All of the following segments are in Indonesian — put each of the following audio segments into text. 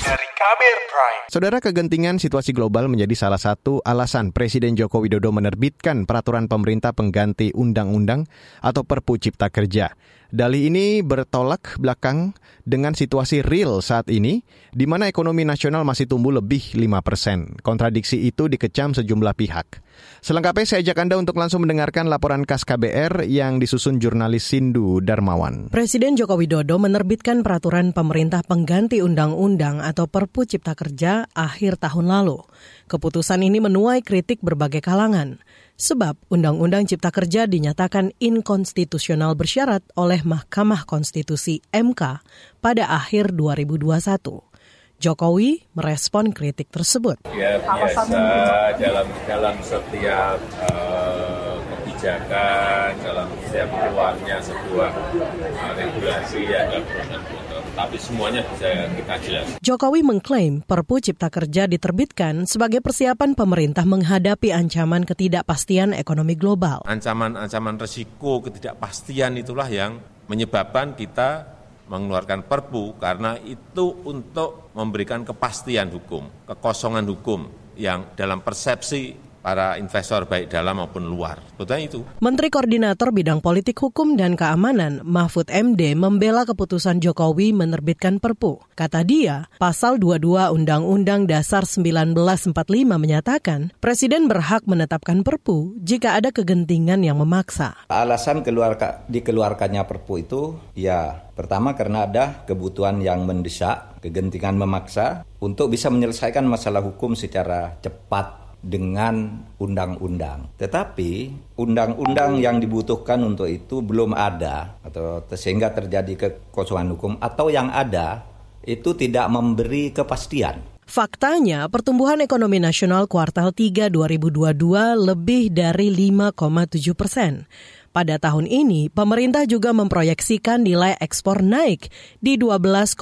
Dari Kabir Prime. Saudara kegentingan situasi global menjadi salah satu alasan Presiden Joko Widodo menerbitkan peraturan pemerintah pengganti undang-undang atau Perpu Cipta Kerja. Dalih ini bertolak belakang dengan situasi real saat ini, di mana ekonomi nasional masih tumbuh lebih 5 persen. Kontradiksi itu dikecam sejumlah pihak. Selengkapnya saya ajak Anda untuk langsung mendengarkan laporan khas KBR yang disusun jurnalis Sindu Darmawan. Presiden Joko Widodo menerbitkan peraturan pemerintah pengganti undang-undang atau Perpu Cipta Kerja akhir tahun lalu. Keputusan ini menuai kritik berbagai kalangan. Sebab Undang-Undang Cipta Kerja dinyatakan inkonstitusional bersyarat oleh Mahkamah Konstitusi MK pada akhir 2021. Jokowi merespon kritik tersebut. Ya biasa dalam dalam setiap uh, kebijakan, dalam setiap keluarnya sebuah uh, regulasi ya ada. Tapi semuanya bisa kita jelaskan. Jokowi mengklaim Perpu Cipta Kerja diterbitkan sebagai persiapan pemerintah menghadapi ancaman ketidakpastian ekonomi global. Ancaman-ancaman resiko ketidakpastian itulah yang menyebabkan kita mengeluarkan perpu karena itu untuk memberikan kepastian hukum, kekosongan hukum yang dalam persepsi para investor baik dalam maupun luar. Betul itu. Menteri Koordinator Bidang Politik Hukum dan Keamanan Mahfud MD membela keputusan Jokowi menerbitkan Perpu. Kata dia, pasal 22 Undang-Undang Dasar 1945 menyatakan Presiden berhak menetapkan Perpu jika ada kegentingan yang memaksa. Alasan keluarga, dikeluarkannya Perpu itu ya pertama karena ada kebutuhan yang mendesak, kegentingan memaksa untuk bisa menyelesaikan masalah hukum secara cepat dengan undang-undang. Tetapi undang-undang yang dibutuhkan untuk itu belum ada atau sehingga terjadi kekosongan hukum atau yang ada itu tidak memberi kepastian. Faktanya, pertumbuhan ekonomi nasional kuartal 3 2022 lebih dari 5,7 persen. Pada tahun ini, pemerintah juga memproyeksikan nilai ekspor naik di 12,8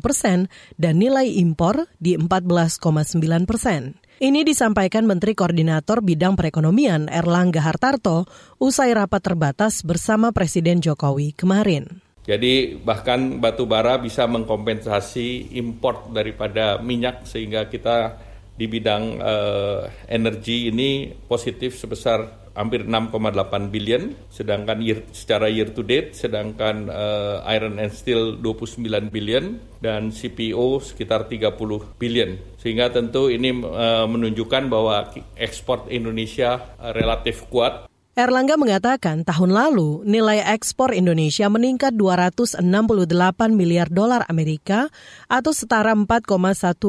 persen dan nilai impor di 14,9 persen. Ini disampaikan Menteri Koordinator Bidang Perekonomian Erlangga Hartarto usai rapat terbatas bersama Presiden Jokowi kemarin. Jadi bahkan batu bara bisa mengkompensasi import daripada minyak sehingga kita di bidang uh, energi ini positif sebesar hampir 6,8 billion, sedangkan year, secara year to date, sedangkan uh, iron and steel 29 billion dan CPO sekitar 30 billion. Sehingga tentu ini uh, menunjukkan bahwa ekspor Indonesia uh, relatif kuat. Erlangga mengatakan tahun lalu nilai ekspor Indonesia meningkat 268 miliar dolar Amerika atau setara 4,1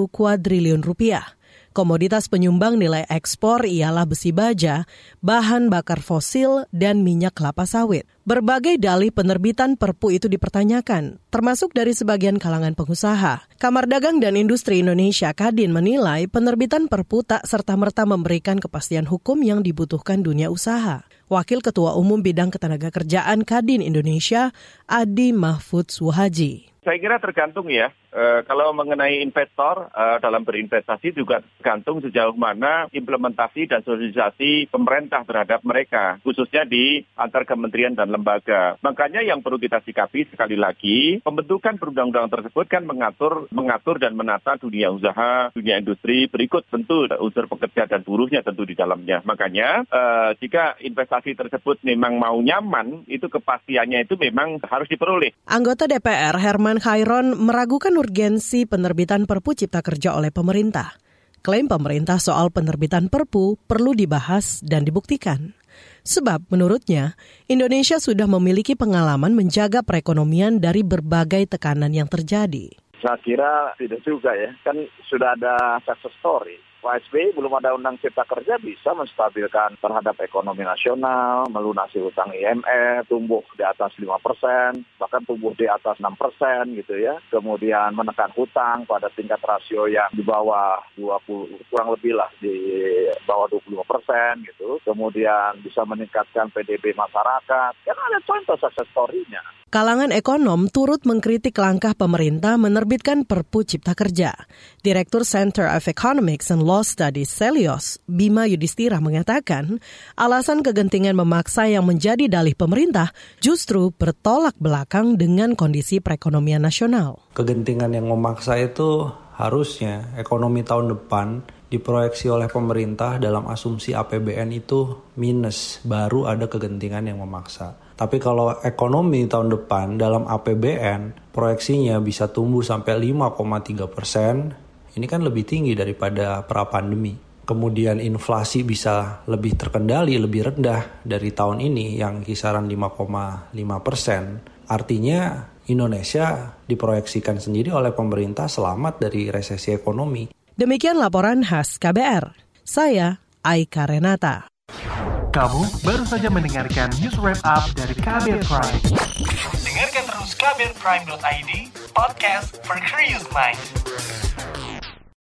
kuadriliun rupiah. Komoditas penyumbang nilai ekspor ialah besi baja, bahan bakar fosil, dan minyak kelapa sawit. Berbagai dalih penerbitan Perpu itu dipertanyakan, termasuk dari sebagian kalangan pengusaha. Kamar Dagang dan Industri Indonesia Kadin menilai penerbitan Perpu tak serta-merta memberikan kepastian hukum yang dibutuhkan dunia usaha. Wakil Ketua Umum Bidang Ketenagakerjaan Kadin Indonesia, Adi Mahfud Suhaji. Saya kira tergantung ya. E, kalau mengenai investor e, dalam berinvestasi juga tergantung sejauh mana implementasi dan sosialisasi pemerintah terhadap mereka, khususnya di antar kementerian dan lembaga. Makanya yang perlu kita sikapi sekali lagi, pembentukan perundang-undangan tersebut kan mengatur mengatur dan menata dunia usaha, dunia industri berikut tentu unsur pekerja dan buruhnya tentu di dalamnya. Makanya e, jika investasi tersebut memang mau nyaman, itu kepastiannya itu memang harus diperoleh. Anggota DPR Herman Khairon meragukan urgensi penerbitan Perpu Cipta Kerja oleh pemerintah. Klaim pemerintah soal penerbitan Perpu perlu dibahas dan dibuktikan. Sebab menurutnya, Indonesia sudah memiliki pengalaman menjaga perekonomian dari berbagai tekanan yang terjadi. Saya kira tidak juga ya, kan sudah ada success story Pak SBY belum ada undang cipta kerja bisa menstabilkan terhadap ekonomi nasional, melunasi utang IMF, tumbuh di atas 5 persen, bahkan tumbuh di atas 6 persen gitu ya. Kemudian menekan hutang pada tingkat rasio yang di bawah 20, kurang lebih lah di bawah 25 persen gitu. Kemudian bisa meningkatkan PDB masyarakat. Kan ada contoh sukses story-nya. Kalangan ekonom turut mengkritik langkah pemerintah menerbitkan Perpu Cipta Kerja. Direktur Center of Economics and Law Studies Celios, Bima Yudhistira mengatakan, alasan kegentingan memaksa yang menjadi dalih pemerintah justru bertolak belakang dengan kondisi perekonomian nasional. Kegentingan yang memaksa itu harusnya ekonomi tahun depan diproyeksi oleh pemerintah dalam asumsi APBN itu minus, baru ada kegentingan yang memaksa. Tapi kalau ekonomi tahun depan dalam APBN proyeksinya bisa tumbuh sampai 5,3 persen, ini kan lebih tinggi daripada pra pandemi. Kemudian inflasi bisa lebih terkendali, lebih rendah dari tahun ini yang kisaran 5,5 persen. Artinya Indonesia diproyeksikan sendiri oleh pemerintah selamat dari resesi ekonomi. Demikian laporan khas KBR. Saya Aika Renata. Kamu baru saja mendengarkan news wrap up dari Kabel Prime. Dengarkan terus kbrprime.id, podcast for curious mind.